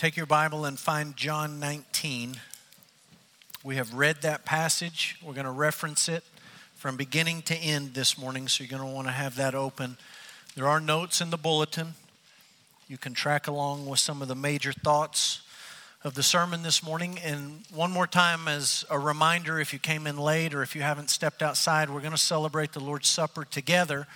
Take your Bible and find John 19. We have read that passage. We're going to reference it from beginning to end this morning, so you're going to want to have that open. There are notes in the bulletin. You can track along with some of the major thoughts of the sermon this morning. And one more time, as a reminder, if you came in late or if you haven't stepped outside, we're going to celebrate the Lord's Supper together.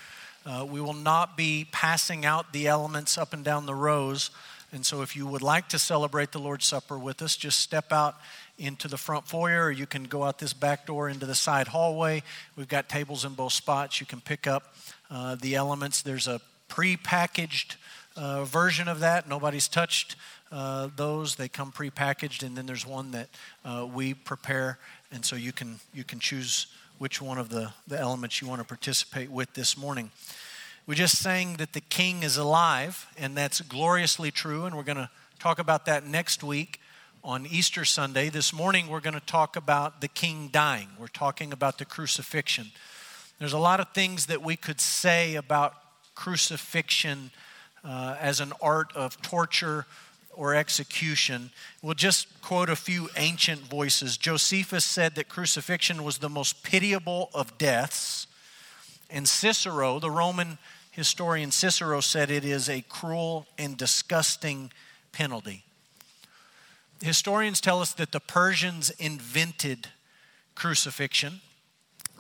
Uh, we will not be passing out the elements up and down the rows. And so, if you would like to celebrate the Lord's Supper with us, just step out into the front foyer, or you can go out this back door into the side hallway. We've got tables in both spots. You can pick up uh, the elements. There's a pre-packaged uh, version of that. Nobody's touched uh, those. They come pre-packaged, and then there's one that uh, we prepare, and so you can you can choose which one of the, the elements you want to participate with this morning. We just sang that the King is alive, and that's gloriously true, and we're going to talk about that next week on Easter Sunday. This morning, we're going to talk about the King dying. We're talking about the crucifixion. There's a lot of things that we could say about crucifixion uh, as an art of torture or execution. We'll just quote a few ancient voices. Josephus said that crucifixion was the most pitiable of deaths. And Cicero, the Roman historian Cicero, said it is a cruel and disgusting penalty. Historians tell us that the Persians invented crucifixion.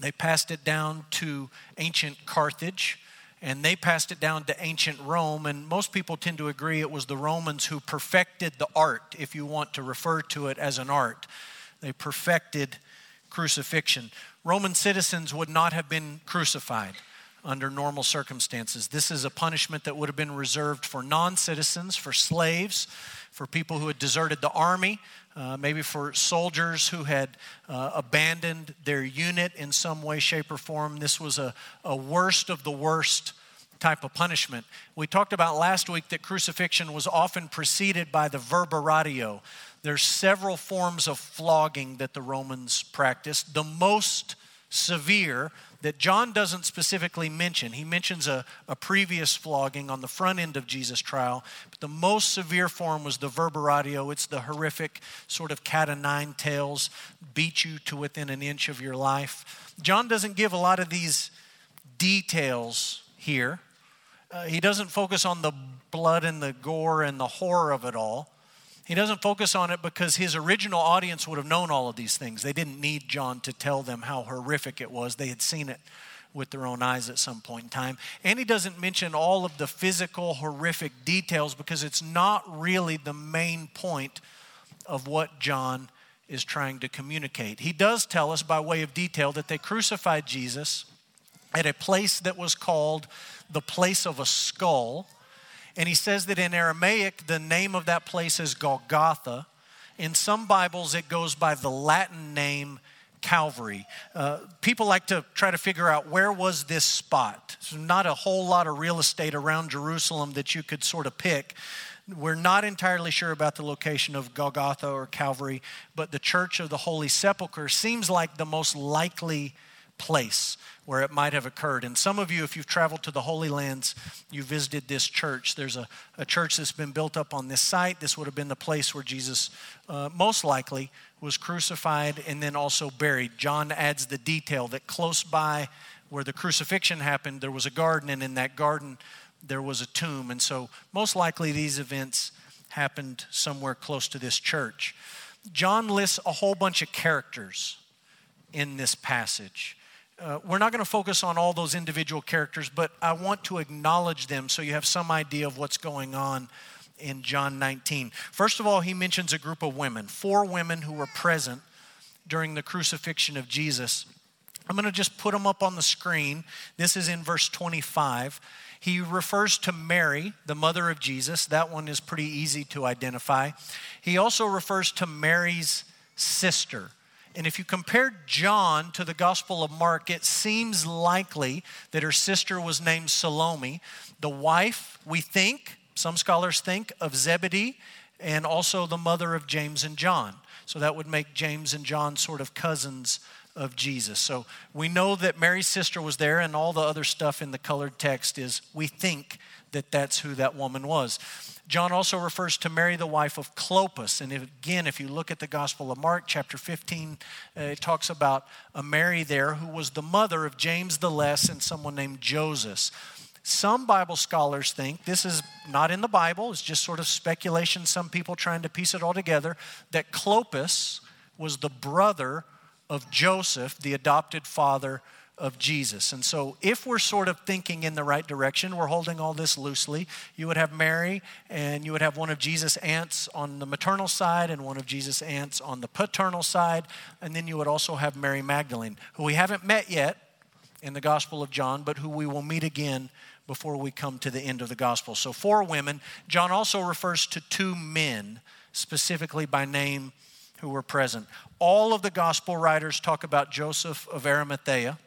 They passed it down to ancient Carthage and they passed it down to ancient Rome. And most people tend to agree it was the Romans who perfected the art, if you want to refer to it as an art. They perfected crucifixion. Roman citizens would not have been crucified under normal circumstances. This is a punishment that would have been reserved for non citizens, for slaves, for people who had deserted the army, uh, maybe for soldiers who had uh, abandoned their unit in some way, shape, or form. This was a, a worst of the worst type of punishment. We talked about last week that crucifixion was often preceded by the verberatio. There's several forms of flogging that the Romans practiced. The most severe that John doesn't specifically mention. He mentions a, a previous flogging on the front end of Jesus' trial, but the most severe form was the verberatio. It's the horrific sort of cat o' nine tails, beat you to within an inch of your life. John doesn't give a lot of these details here. Uh, he doesn't focus on the blood and the gore and the horror of it all. He doesn't focus on it because his original audience would have known all of these things. They didn't need John to tell them how horrific it was, they had seen it with their own eyes at some point in time. And he doesn't mention all of the physical, horrific details because it's not really the main point of what John is trying to communicate. He does tell us, by way of detail, that they crucified Jesus at a place that was called the place of a skull and he says that in Aramaic, the name of that place is Golgotha. In some Bibles, it goes by the Latin name Calvary. Uh, people like to try to figure out where was this spot. There's not a whole lot of real estate around Jerusalem that you could sort of pick. We're not entirely sure about the location of Golgotha or Calvary, but the Church of the Holy Sepulchre seems like the most likely place where it might have occurred. And some of you, if you've traveled to the Holy Lands, you visited this church. There's a, a church that's been built up on this site. This would have been the place where Jesus uh, most likely was crucified and then also buried. John adds the detail that close by where the crucifixion happened, there was a garden, and in that garden, there was a tomb. And so, most likely, these events happened somewhere close to this church. John lists a whole bunch of characters in this passage. Uh, we're not going to focus on all those individual characters, but I want to acknowledge them so you have some idea of what's going on in John 19. First of all, he mentions a group of women, four women who were present during the crucifixion of Jesus. I'm going to just put them up on the screen. This is in verse 25. He refers to Mary, the mother of Jesus. That one is pretty easy to identify. He also refers to Mary's sister. And if you compare John to the Gospel of Mark, it seems likely that her sister was named Salome, the wife, we think, some scholars think, of Zebedee, and also the mother of James and John. So that would make James and John sort of cousins of Jesus. So we know that Mary's sister was there, and all the other stuff in the colored text is we think that that's who that woman was. John also refers to Mary, the wife of Clopas. And if, again, if you look at the Gospel of Mark, chapter 15, uh, it talks about a Mary there who was the mother of James the Less and someone named Joseph. Some Bible scholars think this is not in the Bible, it's just sort of speculation, some people trying to piece it all together, that Clopas was the brother of Joseph, the adopted father of Jesus. And so, if we're sort of thinking in the right direction, we're holding all this loosely. You would have Mary, and you would have one of Jesus' aunts on the maternal side, and one of Jesus' aunts on the paternal side. And then you would also have Mary Magdalene, who we haven't met yet in the Gospel of John, but who we will meet again before we come to the end of the Gospel. So, four women. John also refers to two men, specifically by name, who were present. All of the Gospel writers talk about Joseph of Arimathea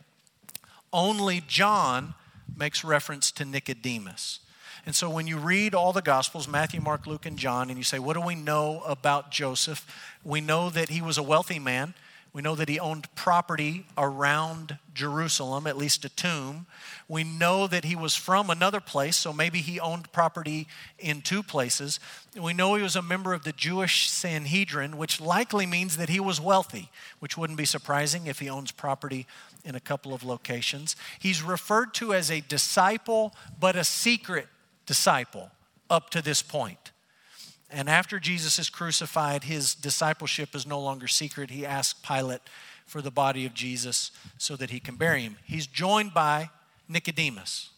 only John makes reference to Nicodemus. And so when you read all the Gospels, Matthew, Mark, Luke, and John, and you say, What do we know about Joseph? We know that he was a wealthy man. We know that he owned property around Jerusalem, at least a tomb. We know that he was from another place, so maybe he owned property in two places. We know he was a member of the Jewish Sanhedrin, which likely means that he was wealthy, which wouldn't be surprising if he owns property in a couple of locations. He's referred to as a disciple, but a secret disciple up to this point. And after Jesus is crucified, his discipleship is no longer secret. He asks Pilate for the body of Jesus so that he can bury him. He's joined by Nicodemus.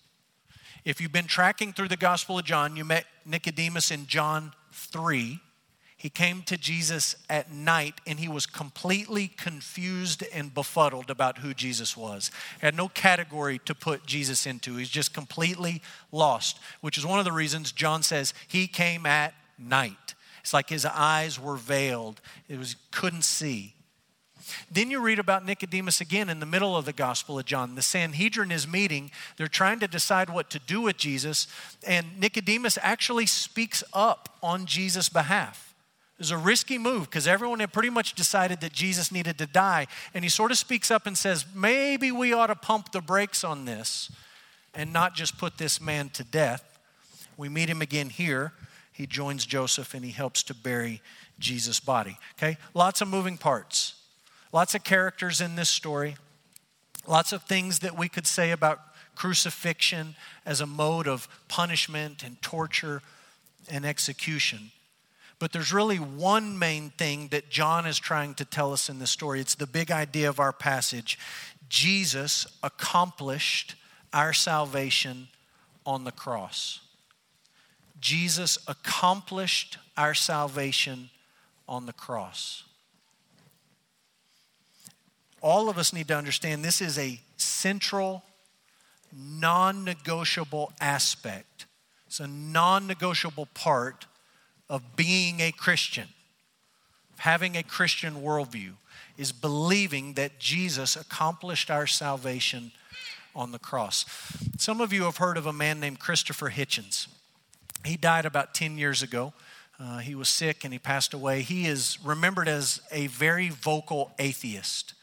If you've been tracking through the Gospel of John, you met Nicodemus in John 3. He came to Jesus at night and he was completely confused and befuddled about who Jesus was. He had no category to put Jesus into. He's just completely lost, which is one of the reasons John says he came at night. It's like his eyes were veiled. It was couldn't see. Then you read about Nicodemus again in the middle of the Gospel of John. The Sanhedrin is meeting. They're trying to decide what to do with Jesus. And Nicodemus actually speaks up on Jesus' behalf. It was a risky move because everyone had pretty much decided that Jesus needed to die. And he sort of speaks up and says, maybe we ought to pump the brakes on this and not just put this man to death. We meet him again here. He joins Joseph and he helps to bury Jesus' body. Okay? Lots of moving parts, lots of characters in this story, lots of things that we could say about crucifixion as a mode of punishment and torture and execution. But there's really one main thing that John is trying to tell us in this story. It's the big idea of our passage. Jesus accomplished our salvation on the cross. Jesus accomplished our salvation on the cross. All of us need to understand this is a central, non negotiable aspect. It's a non negotiable part of being a Christian, having a Christian worldview, is believing that Jesus accomplished our salvation on the cross. Some of you have heard of a man named Christopher Hitchens. He died about 10 years ago. Uh, he was sick and he passed away. He is remembered as a very vocal atheist.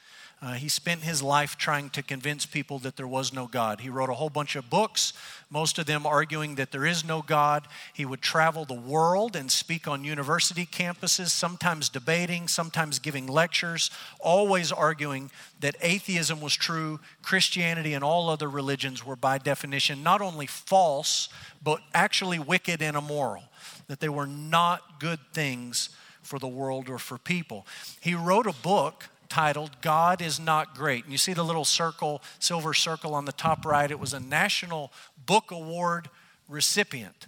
Uh, he spent his life trying to convince people that there was no God. He wrote a whole bunch of books, most of them arguing that there is no God. He would travel the world and speak on university campuses, sometimes debating, sometimes giving lectures, always arguing that atheism was true, Christianity and all other religions were by definition not only false, but actually wicked and immoral, that they were not good things for the world or for people. He wrote a book titled God is Not Great. And you see the little circle, silver circle on the top right. It was a National Book Award recipient.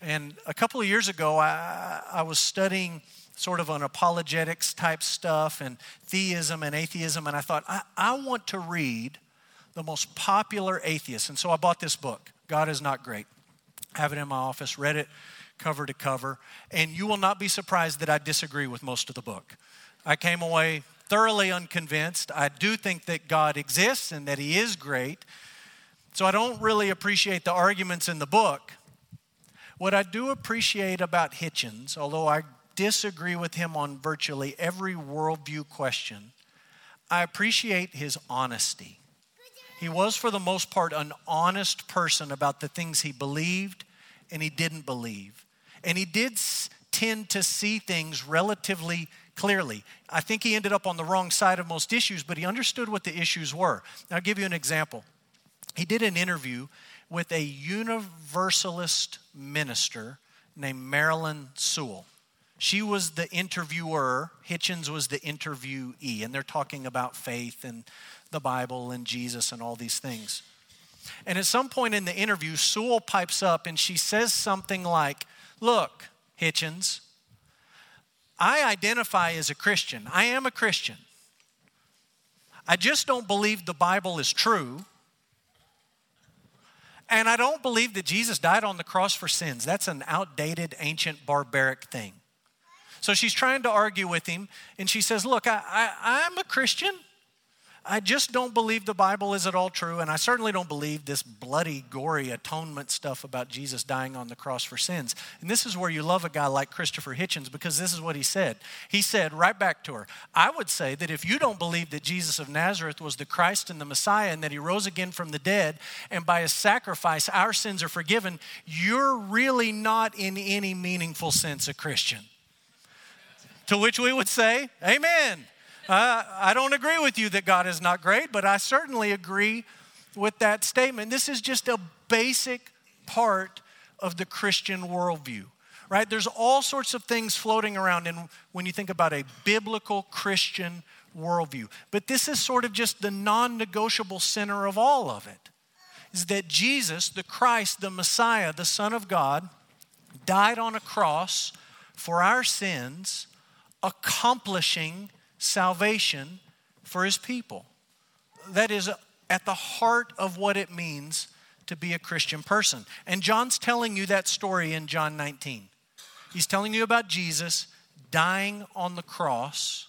And a couple of years ago, I, I was studying sort of an apologetics type stuff and theism and atheism, and I thought, I, I want to read the most popular atheists. And so I bought this book, God is Not Great. I have it in my office, read it cover to cover, and you will not be surprised that I disagree with most of the book. I came away thoroughly unconvinced. I do think that God exists and that He is great. So I don't really appreciate the arguments in the book. What I do appreciate about Hitchens, although I disagree with him on virtually every worldview question, I appreciate his honesty. He was, for the most part, an honest person about the things he believed and he didn't believe. And he did tend to see things relatively clearly. I think he ended up on the wrong side of most issues, but he understood what the issues were. I'll give you an example. He did an interview with a universalist minister named Marilyn Sewell. She was the interviewer, Hitchens was the interviewee, and they're talking about faith and the Bible and Jesus and all these things. And at some point in the interview, Sewell pipes up and she says something like, Look, Hitchens, I identify as a Christian. I am a Christian. I just don't believe the Bible is true. And I don't believe that Jesus died on the cross for sins. That's an outdated, ancient, barbaric thing. So she's trying to argue with him, and she says, Look, I, I, I'm a Christian. I just don't believe the Bible is at all true, and I certainly don't believe this bloody, gory atonement stuff about Jesus dying on the cross for sins. And this is where you love a guy like Christopher Hitchens because this is what he said. He said right back to her, I would say that if you don't believe that Jesus of Nazareth was the Christ and the Messiah and that he rose again from the dead, and by his sacrifice our sins are forgiven, you're really not in any meaningful sense a Christian. To which we would say, Amen. Uh, I don't agree with you that God is not great, but I certainly agree with that statement. This is just a basic part of the Christian worldview, right? There's all sorts of things floating around in, when you think about a biblical Christian worldview. But this is sort of just the non negotiable center of all of it is that Jesus, the Christ, the Messiah, the Son of God, died on a cross for our sins, accomplishing salvation for his people. That is at the heart of what it means to be a Christian person. And John's telling you that story in John 19. He's telling you about Jesus dying on the cross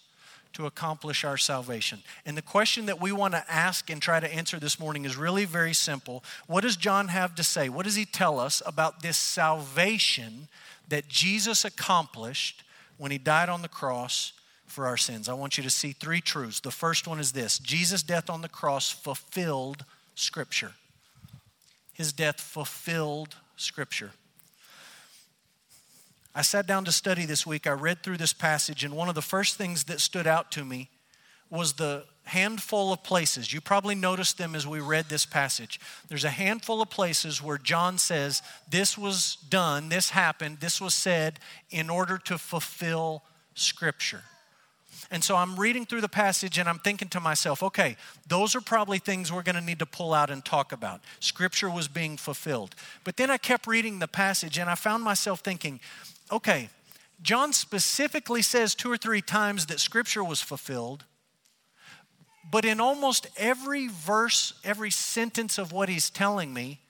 to accomplish our salvation. And the question that we want to ask and try to answer this morning is really very simple. What does John have to say? What does he tell us about this salvation that Jesus accomplished when he died on the cross for our sins. I want you to see three truths. The first one is this Jesus' death on the cross fulfilled Scripture. His death fulfilled Scripture. I sat down to study this week. I read through this passage, and one of the first things that stood out to me was the handful of places. You probably noticed them as we read this passage. There's a handful of places where John says, This was done, this happened, this was said in order to fulfill Scripture. And so I'm reading through the passage and I'm thinking to myself, okay, those are probably things we're going to need to pull out and talk about. Scripture was being fulfilled. But then I kept reading the passage and I found myself thinking, okay, John specifically says two or three times that Scripture was fulfilled. But in almost every verse, every sentence of what he's telling me,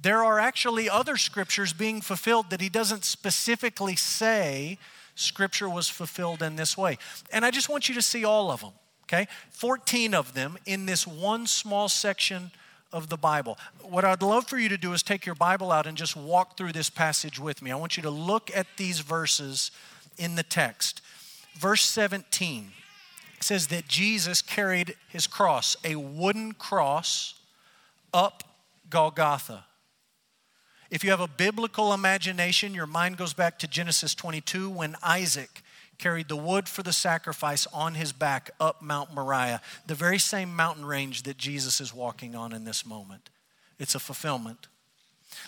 there are actually other scriptures being fulfilled that he doesn't specifically say Scripture was fulfilled in this way. And I just want you to see all of them, okay? 14 of them in this one small section of the Bible. What I'd love for you to do is take your Bible out and just walk through this passage with me. I want you to look at these verses in the text. Verse 17 says that Jesus carried his cross, a wooden cross, up Golgotha. If you have a biblical imagination, your mind goes back to Genesis 22 when Isaac carried the wood for the sacrifice on his back up Mount Moriah, the very same mountain range that Jesus is walking on in this moment. It's a fulfillment.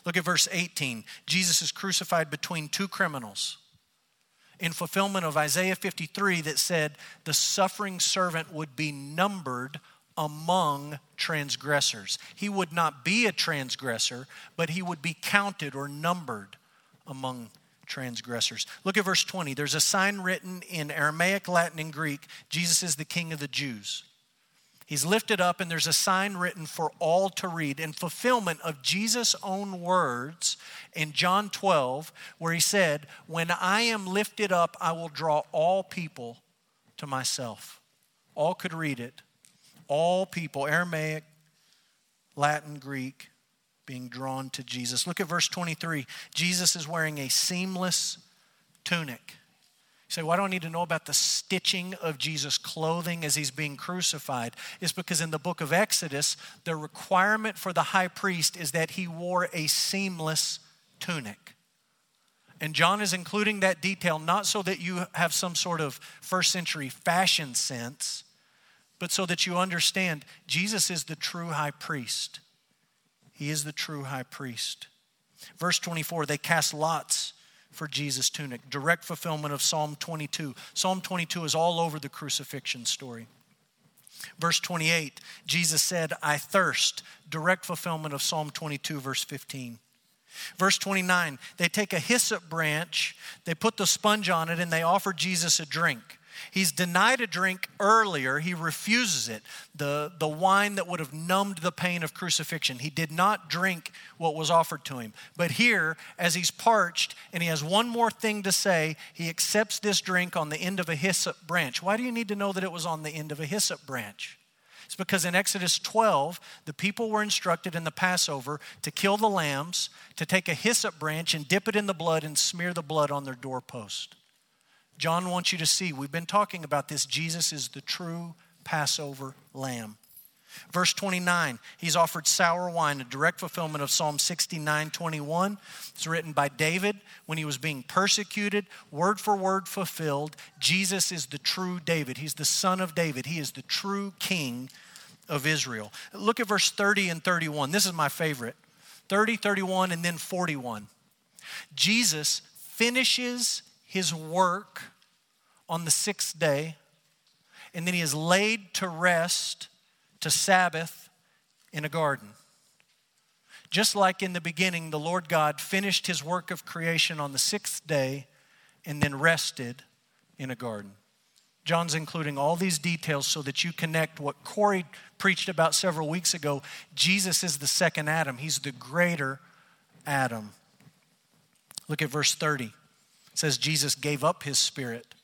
Look at verse 18. Jesus is crucified between two criminals in fulfillment of Isaiah 53 that said the suffering servant would be numbered among transgressors. He would not be a transgressor, but he would be counted or numbered among transgressors. Look at verse 20. There's a sign written in Aramaic, Latin, and Greek Jesus is the King of the Jews. He's lifted up, and there's a sign written for all to read in fulfillment of Jesus' own words in John 12, where he said, When I am lifted up, I will draw all people to myself. All could read it all people, Aramaic, Latin, Greek, being drawn to Jesus. Look at verse 23. Jesus is wearing a seamless tunic. You say, well, I don't need to know about the stitching of Jesus' clothing as he's being crucified. It's because in the book of Exodus, the requirement for the high priest is that he wore a seamless tunic. And John is including that detail not so that you have some sort of first century fashion sense, but so that you understand Jesus is the true high priest. He is the true high priest. Verse 24, they cast lots for Jesus' tunic. Direct fulfillment of Psalm 22. Psalm 22 is all over the crucifixion story. Verse 28, Jesus said, I thirst. Direct fulfillment of Psalm 22, verse 15. Verse 29, they take a hyssop branch, they put the sponge on it, and they offer Jesus a drink. He's denied a drink earlier. He refuses it, the, the wine that would have numbed the pain of crucifixion. He did not drink what was offered to him. But here, as he's parched and he has one more thing to say, he accepts this drink on the end of a hyssop branch. Why do you need to know that it was on the end of a hyssop branch? It's because in Exodus 12, the people were instructed in the Passover to kill the lambs, to take a hyssop branch and dip it in the blood and smear the blood on their doorpost. John wants you to see, we've been talking about this. Jesus is the true Passover lamb. Verse 29, he's offered sour wine, a direct fulfillment of Psalm 69 21. It's written by David when he was being persecuted, word for word fulfilled. Jesus is the true David. He's the son of David. He is the true king of Israel. Look at verse 30 and 31. This is my favorite 30, 31, and then 41. Jesus finishes his work on the sixth day, and then he is laid to rest to Sabbath in a garden. Just like in the beginning, the Lord God finished his work of creation on the sixth day and then rested in a garden. John's including all these details so that you connect what Corey preached about several weeks ago. Jesus is the second Adam, he's the greater Adam. Look at verse 30. It says Jesus gave up his spirit.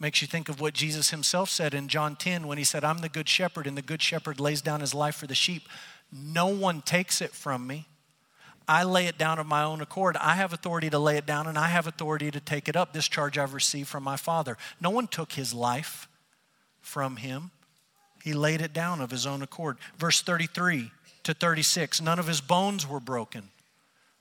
Makes you think of what Jesus himself said in John 10 when he said, I'm the good shepherd, and the good shepherd lays down his life for the sheep. No one takes it from me. I lay it down of my own accord. I have authority to lay it down, and I have authority to take it up. This charge I've received from my Father. No one took his life from him, he laid it down of his own accord. Verse 33 to 36 none of his bones were broken.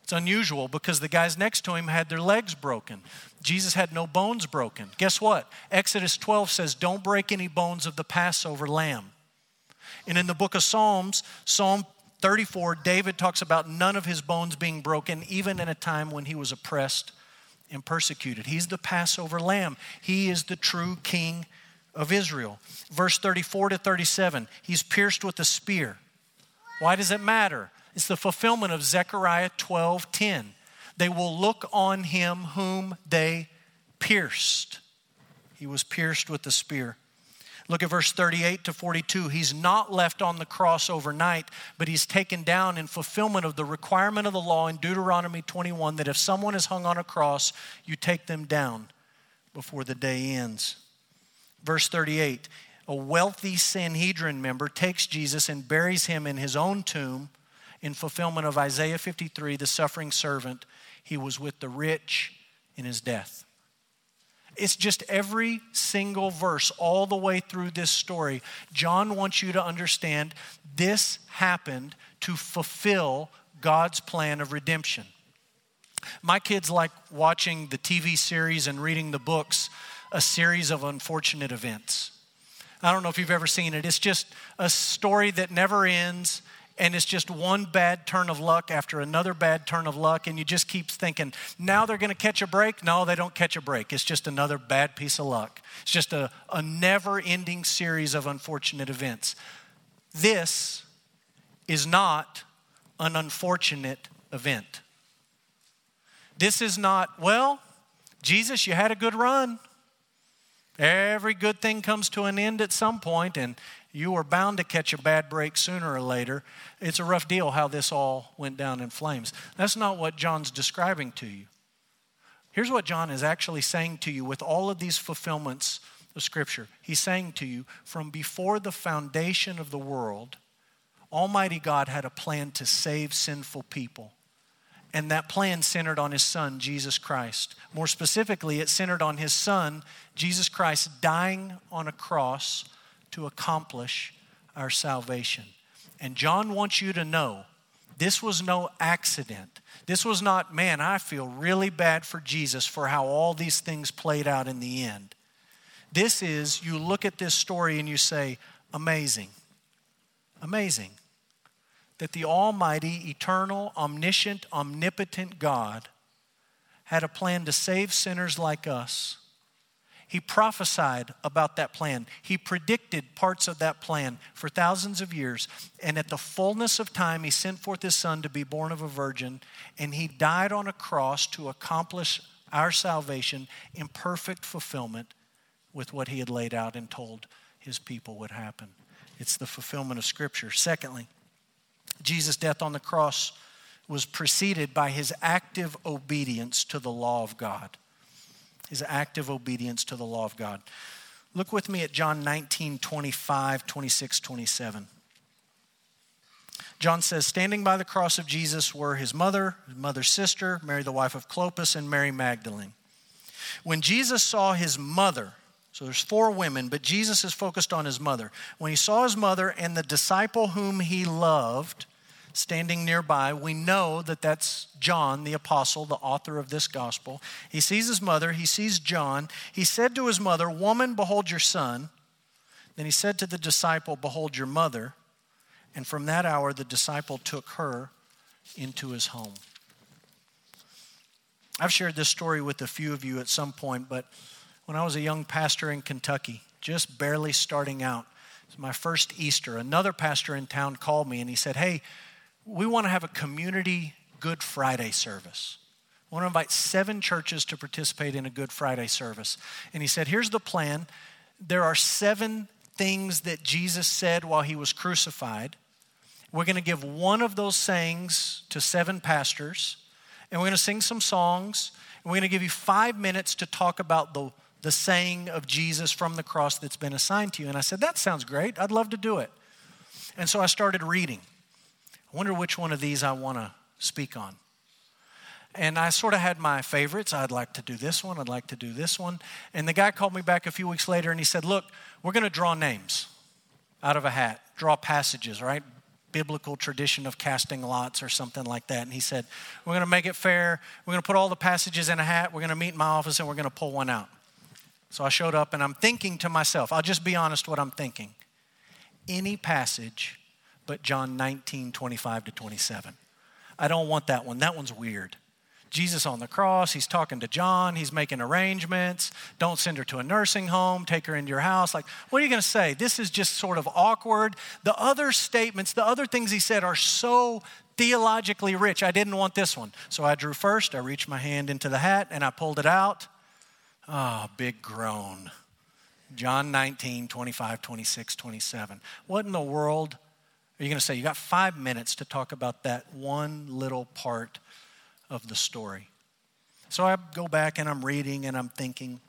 It's unusual because the guys next to him had their legs broken. Jesus had no bones broken. Guess what? Exodus 12 says, Don't break any bones of the Passover lamb. And in the book of Psalms, Psalm 34, David talks about none of his bones being broken, even in a time when he was oppressed and persecuted. He's the Passover lamb, he is the true king of Israel. Verse 34 to 37, he's pierced with a spear. Why does it matter? It's the fulfillment of Zechariah 12 10. They will look on him whom they pierced. He was pierced with the spear. Look at verse 38 to 42. He's not left on the cross overnight, but he's taken down in fulfillment of the requirement of the law in Deuteronomy 21 that if someone is hung on a cross, you take them down before the day ends. Verse 38 A wealthy Sanhedrin member takes Jesus and buries him in his own tomb in fulfillment of Isaiah 53, the suffering servant, he was with the rich in his death. It's just every single verse all the way through this story. John wants you to understand this happened to fulfill God's plan of redemption. My kids like watching the TV series and reading the books, A Series of Unfortunate Events. I don't know if you've ever seen it. It's just a story that never ends and it's just one bad turn of luck after another bad turn of luck, and you just keep thinking, now they're going to catch a break. No, they don't catch a break. It's just another bad piece of luck. It's just a, a never ending series of unfortunate events. This is not an unfortunate event. This is not, well, Jesus, you had a good run. Every good thing comes to an end at some point, and you are bound to catch a bad break sooner or later. It's a rough deal how this all went down in flames. That's not what John's describing to you. Here's what John is actually saying to you with all of these fulfillments of Scripture. He's saying to you, from before the foundation of the world, Almighty God had a plan to save sinful people. And that plan centered on his son, Jesus Christ. More specifically, it centered on his son, Jesus Christ, dying on a cross to accomplish our salvation. And John wants you to know this was no accident. This was not, man, I feel really bad for Jesus for how all these things played out in the end. This is, you look at this story and you say, amazing. Amazing that the Almighty, eternal, omniscient, omnipotent God had a plan to save sinners like us. He prophesied about that plan. He predicted parts of that plan for thousands of years. And at the fullness of time, He sent forth His Son to be born of a virgin. And He died on a cross to accomplish our salvation in perfect fulfillment with what He had laid out and told His people would happen. It's the fulfillment of Scripture. Secondly, Jesus' death on the cross was preceded by his active obedience to the law of God. His active obedience to the law of God. Look with me at John 19, 25, 26, 27. John says, Standing by the cross of Jesus were his mother, his mother's sister, Mary, the wife of Clopas, and Mary Magdalene. When Jesus saw his mother, so there's four women, but Jesus is focused on his mother. When he saw his mother and the disciple whom he loved, standing nearby. We know that that's John, the apostle, the author of this gospel. He sees his mother, he sees John. He said to his mother, Woman, behold your son. Then he said to the disciple, Behold your mother. And from that hour, the disciple took her into his home. I've shared this story with a few of you at some point, but when I was a young pastor in Kentucky, just barely starting out, it was my first Easter, another pastor in town called me and he said, Hey, we want to have a community Good Friday service. I want to invite seven churches to participate in a Good Friday service. And he said, Here's the plan there are seven things that Jesus said while he was crucified. We're going to give one of those sayings to seven pastors, and we're going to sing some songs, and we're going to give you five minutes to talk about the, the saying of Jesus from the cross that's been assigned to you. And I said, That sounds great. I'd love to do it. And so I started reading. I wonder which one of these I want to speak on. And I sort of had my favorites. I'd like to do this one, I'd like to do this one. And the guy called me back a few weeks later and he said, Look, we're going to draw names out of a hat, draw passages, right? Biblical tradition of casting lots or something like that. And he said, We're going to make it fair. We're going to put all the passages in a hat. We're going to meet in my office and we're going to pull one out. So I showed up and I'm thinking to myself, I'll just be honest what I'm thinking. Any passage but John 19, 25 to 27. I don't want that one. That one's weird. Jesus on the cross, he's talking to John, he's making arrangements. Don't send her to a nursing home, take her into your house. Like, what are you going to say? This is just sort of awkward. The other statements, the other things he said are so theologically rich. I didn't want this one. So I drew first, I reached my hand into the hat and I pulled it out. Ah, oh, big groan. John 19, 25, 26, 27. What in the world are you going to say, you got five minutes to talk about that one little part of the story? So I go back and I'm reading and I'm thinking,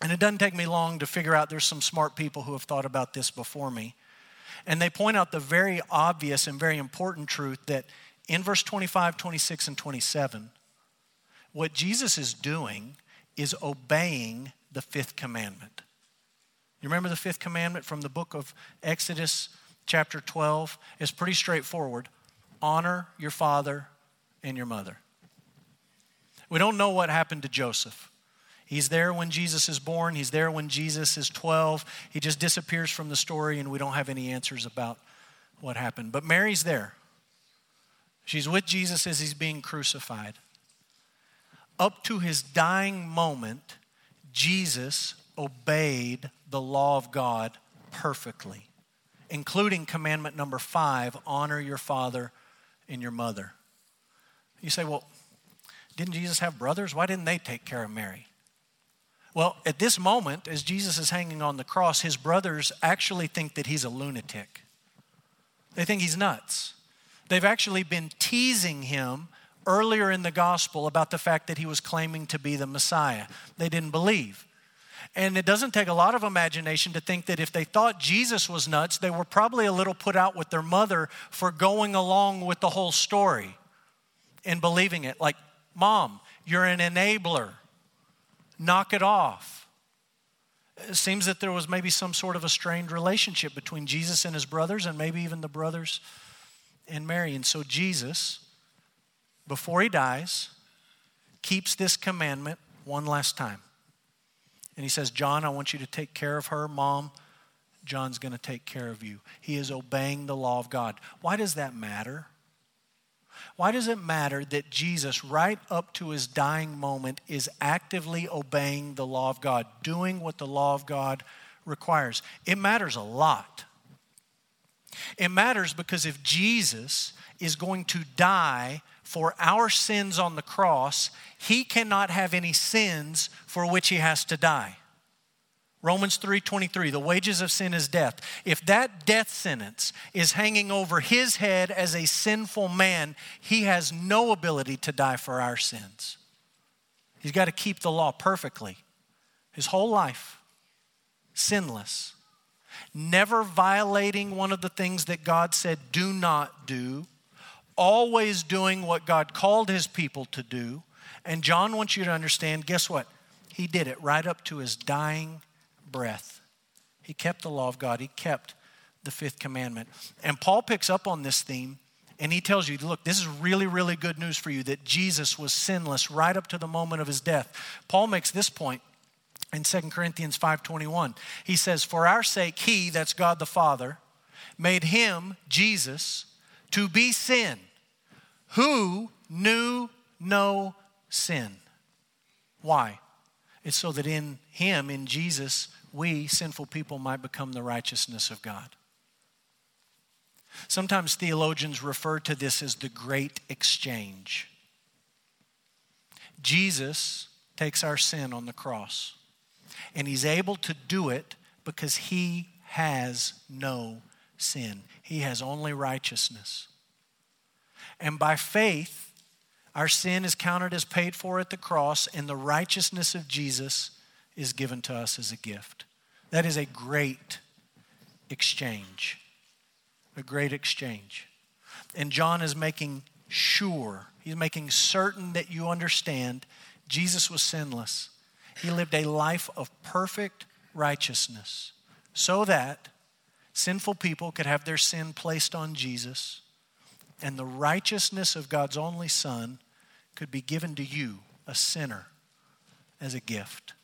and it doesn't take me long to figure out there's some smart people who have thought about this before me. And they point out the very obvious and very important truth that in verse 25, 26, and 27, what Jesus is doing is obeying the fifth commandment. You remember the fifth commandment from the book of Exodus? chapter 12 is pretty straightforward honor your father and your mother. We don't know what happened to Joseph. He's there when Jesus is born, he's there when Jesus is 12. He just disappears from the story, and we don't have any answers about what happened. But Mary's there. She's with Jesus as he's being crucified. Up to his dying moment, Jesus obeyed the law of God perfectly including commandment number five honor your father and your mother. You say, well, didn't Jesus have brothers? Why didn't they take care of Mary? Well, at this moment, as Jesus is hanging on the cross, his brothers actually think that he's a lunatic. They think he's nuts. They've actually been teasing him earlier in the gospel about the fact that he was claiming to be the Messiah. They didn't believe. And it doesn't take a lot of imagination to think that if they thought Jesus was nuts, they were probably a little put out with their mother for going along with the whole story. and believing it. Like, mom, you're an enabler. Knock it off. It seems that there was maybe some sort of a strained relationship between Jesus and his brothers, and maybe even the brothers and Mary. And so, Jesus, before he dies, keeps this commandment one last time. And he says, John, I want you to take care of her. Mom, John's going to take care of you. He is obeying the law of God. Why does that matter? Why does it matter that Jesus, right up to his dying moment, is actively obeying the law of God, doing what the law of God requires? It matters a lot. It matters because if Jesus is going to die for our sins on the cross, he cannot have any sins for which he has to die. Romans 3:23 the wages of sin is death. If that death sentence is hanging over his head as a sinful man, he has no ability to die for our sins. He's got to keep the law perfectly. His whole life sinless. Never violating one of the things that God said do not do always doing what God called his people to do. And John wants you to understand guess what? He did it right up to his dying breath. He kept the law of God, he kept the fifth commandment. And Paul picks up on this theme and he tells you, look, this is really, really good news for you that Jesus was sinless right up to the moment of his death. Paul makes this point in 2 Corinthians 5:21. He says, "For our sake he, that's God the Father, made him, Jesus, to be sin who knew no sin. Why? It's so that in Him, in Jesus, we, sinful people, might become the righteousness of God. Sometimes theologians refer to this as the great exchange. Jesus takes our sin on the cross, and He's able to do it because He has no sin, He has only righteousness. And by faith, our sin is counted as paid for at the cross, and the righteousness of Jesus is given to us as a gift. That is a great exchange. A great exchange. And John is making sure, he's making certain that you understand Jesus was sinless. He lived a life of perfect righteousness so that sinful people could have their sin placed on Jesus and the righteousness of God's only Son could be given to you, a sinner, as a gift.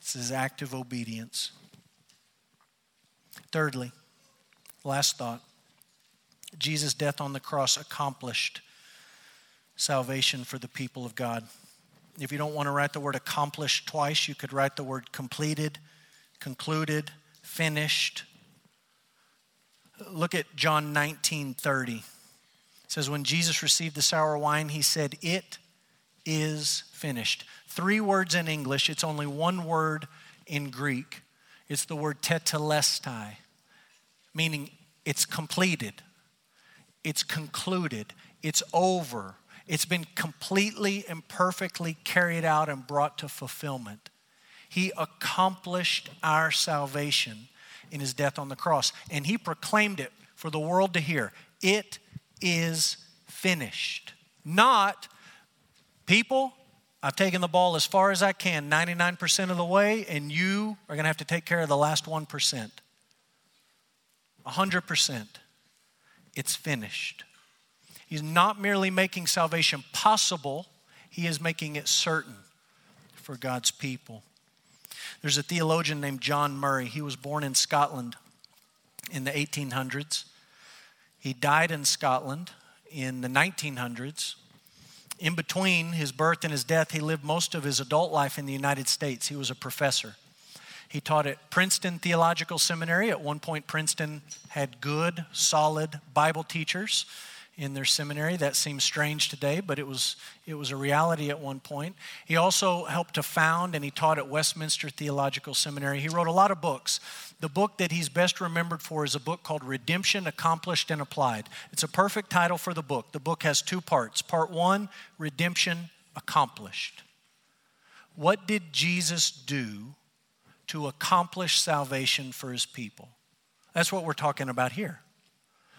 This is active obedience. Thirdly, last thought Jesus' death on the cross accomplished salvation for the people of God. If you don't want to write the word accomplished twice, you could write the word completed, concluded, finished, Look at John 19 30. It says, When Jesus received the sour wine, he said, It is finished. Three words in English, it's only one word in Greek. It's the word tetelestai, meaning it's completed, it's concluded, it's over, it's been completely and perfectly carried out and brought to fulfillment. He accomplished our salvation in his death on the cross. And he proclaimed it for the world to hear it is finished. Not, people, I've taken the ball as far as I can, 99% of the way, and you are going to have to take care of the last 1%. 100%. It's finished. He's not merely making salvation possible, he is making it certain for God's people. There's a theologian named John Murray. He was born in Scotland in the 1800s. He died in Scotland in the 1900s. In between his birth and his death, he lived most of his adult life in the United States. He was a professor. He taught at Princeton Theological Seminary. At one point, Princeton had good, solid Bible teachers in their seminary. That seems strange today, but it was, it was a reality at one point. He also helped to found and he taught at Westminster Theological Seminary. He wrote a lot of books. The book that he's best remembered for is a book called Redemption Accomplished and Applied. It's a perfect title for the book. The book has two parts. Part one, Redemption Accomplished. What did Jesus do to accomplish salvation for his people? That's what we're talking about here.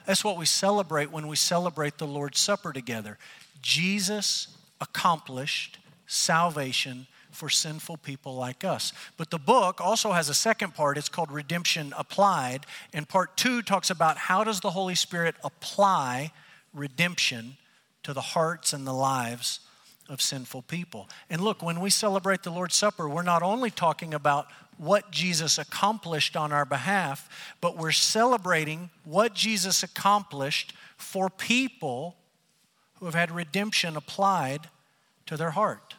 That's what we celebrate when we celebrate the Lord's Supper together. Jesus accomplished salvation for sinful people like us. But the book also has a second part. It's called Redemption Applied. And part two talks about how does the Holy Spirit apply redemption to the hearts and the lives of sinful people. And look, when we celebrate the Lord's Supper, we're not only talking about what Jesus accomplished on our behalf, but we're celebrating what Jesus accomplished for people who have had redemption applied to their heart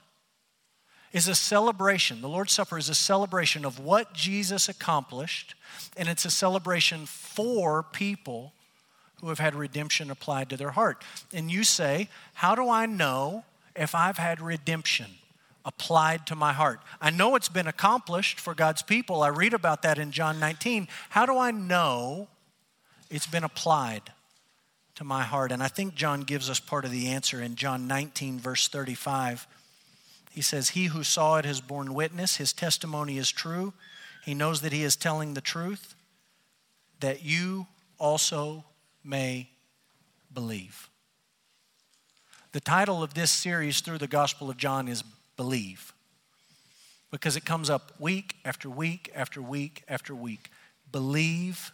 is a celebration. The Lord's Supper is a celebration of what Jesus accomplished, and it's a celebration for people who have had redemption applied to their heart. And you say, How do I know if I've had redemption applied to my heart? I know it's been accomplished for God's people. I read about that in John 19. How do I know it's been applied? To my heart. And I think John gives us part of the answer in John 19, verse 35. He says, He who saw it has borne witness. His testimony is true. He knows that he is telling the truth, that you also may believe. The title of this series through the Gospel of John is Believe, because it comes up week after week after week after week. Believe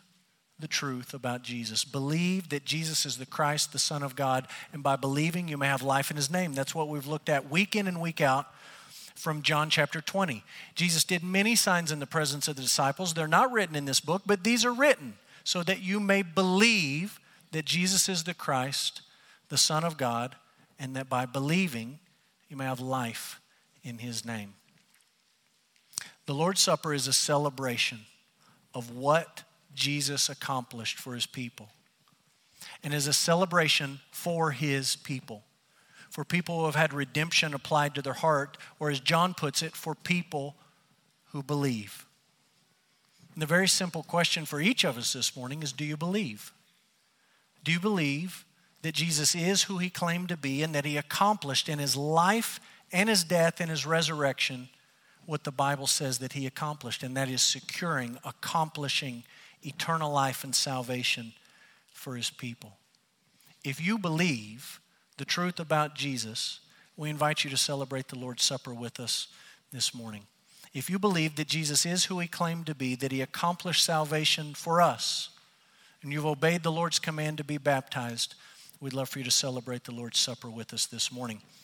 the truth about Jesus. Believe that Jesus is the Christ, the Son of God, and by believing, you may have life in His name. That's what we've looked at week in and week out from John chapter 20. Jesus did many signs in the presence of the disciples. They're not written in this book, but these are written so that you may believe that Jesus is the Christ, the Son of God, and that by believing, you may have life in His name. The Lord's Supper is a celebration of what Jesus accomplished for his people and is a celebration for his people. For people who have had redemption applied to their heart, or as John puts it, for people who believe. And the very simple question for each of us this morning is Do you believe? Do you believe that Jesus is who he claimed to be and that he accomplished in his life and his death and his resurrection what the Bible says that he accomplished? And that is securing, accomplishing eternal life and salvation for his people. If you believe the truth about Jesus, we invite you to celebrate the Lord's Supper with us this morning. If you believe that Jesus is who he claimed to be, that he accomplished salvation for us, and you've obeyed the Lord's command to be baptized, we'd love for you to celebrate the Lord's Supper with us this morning.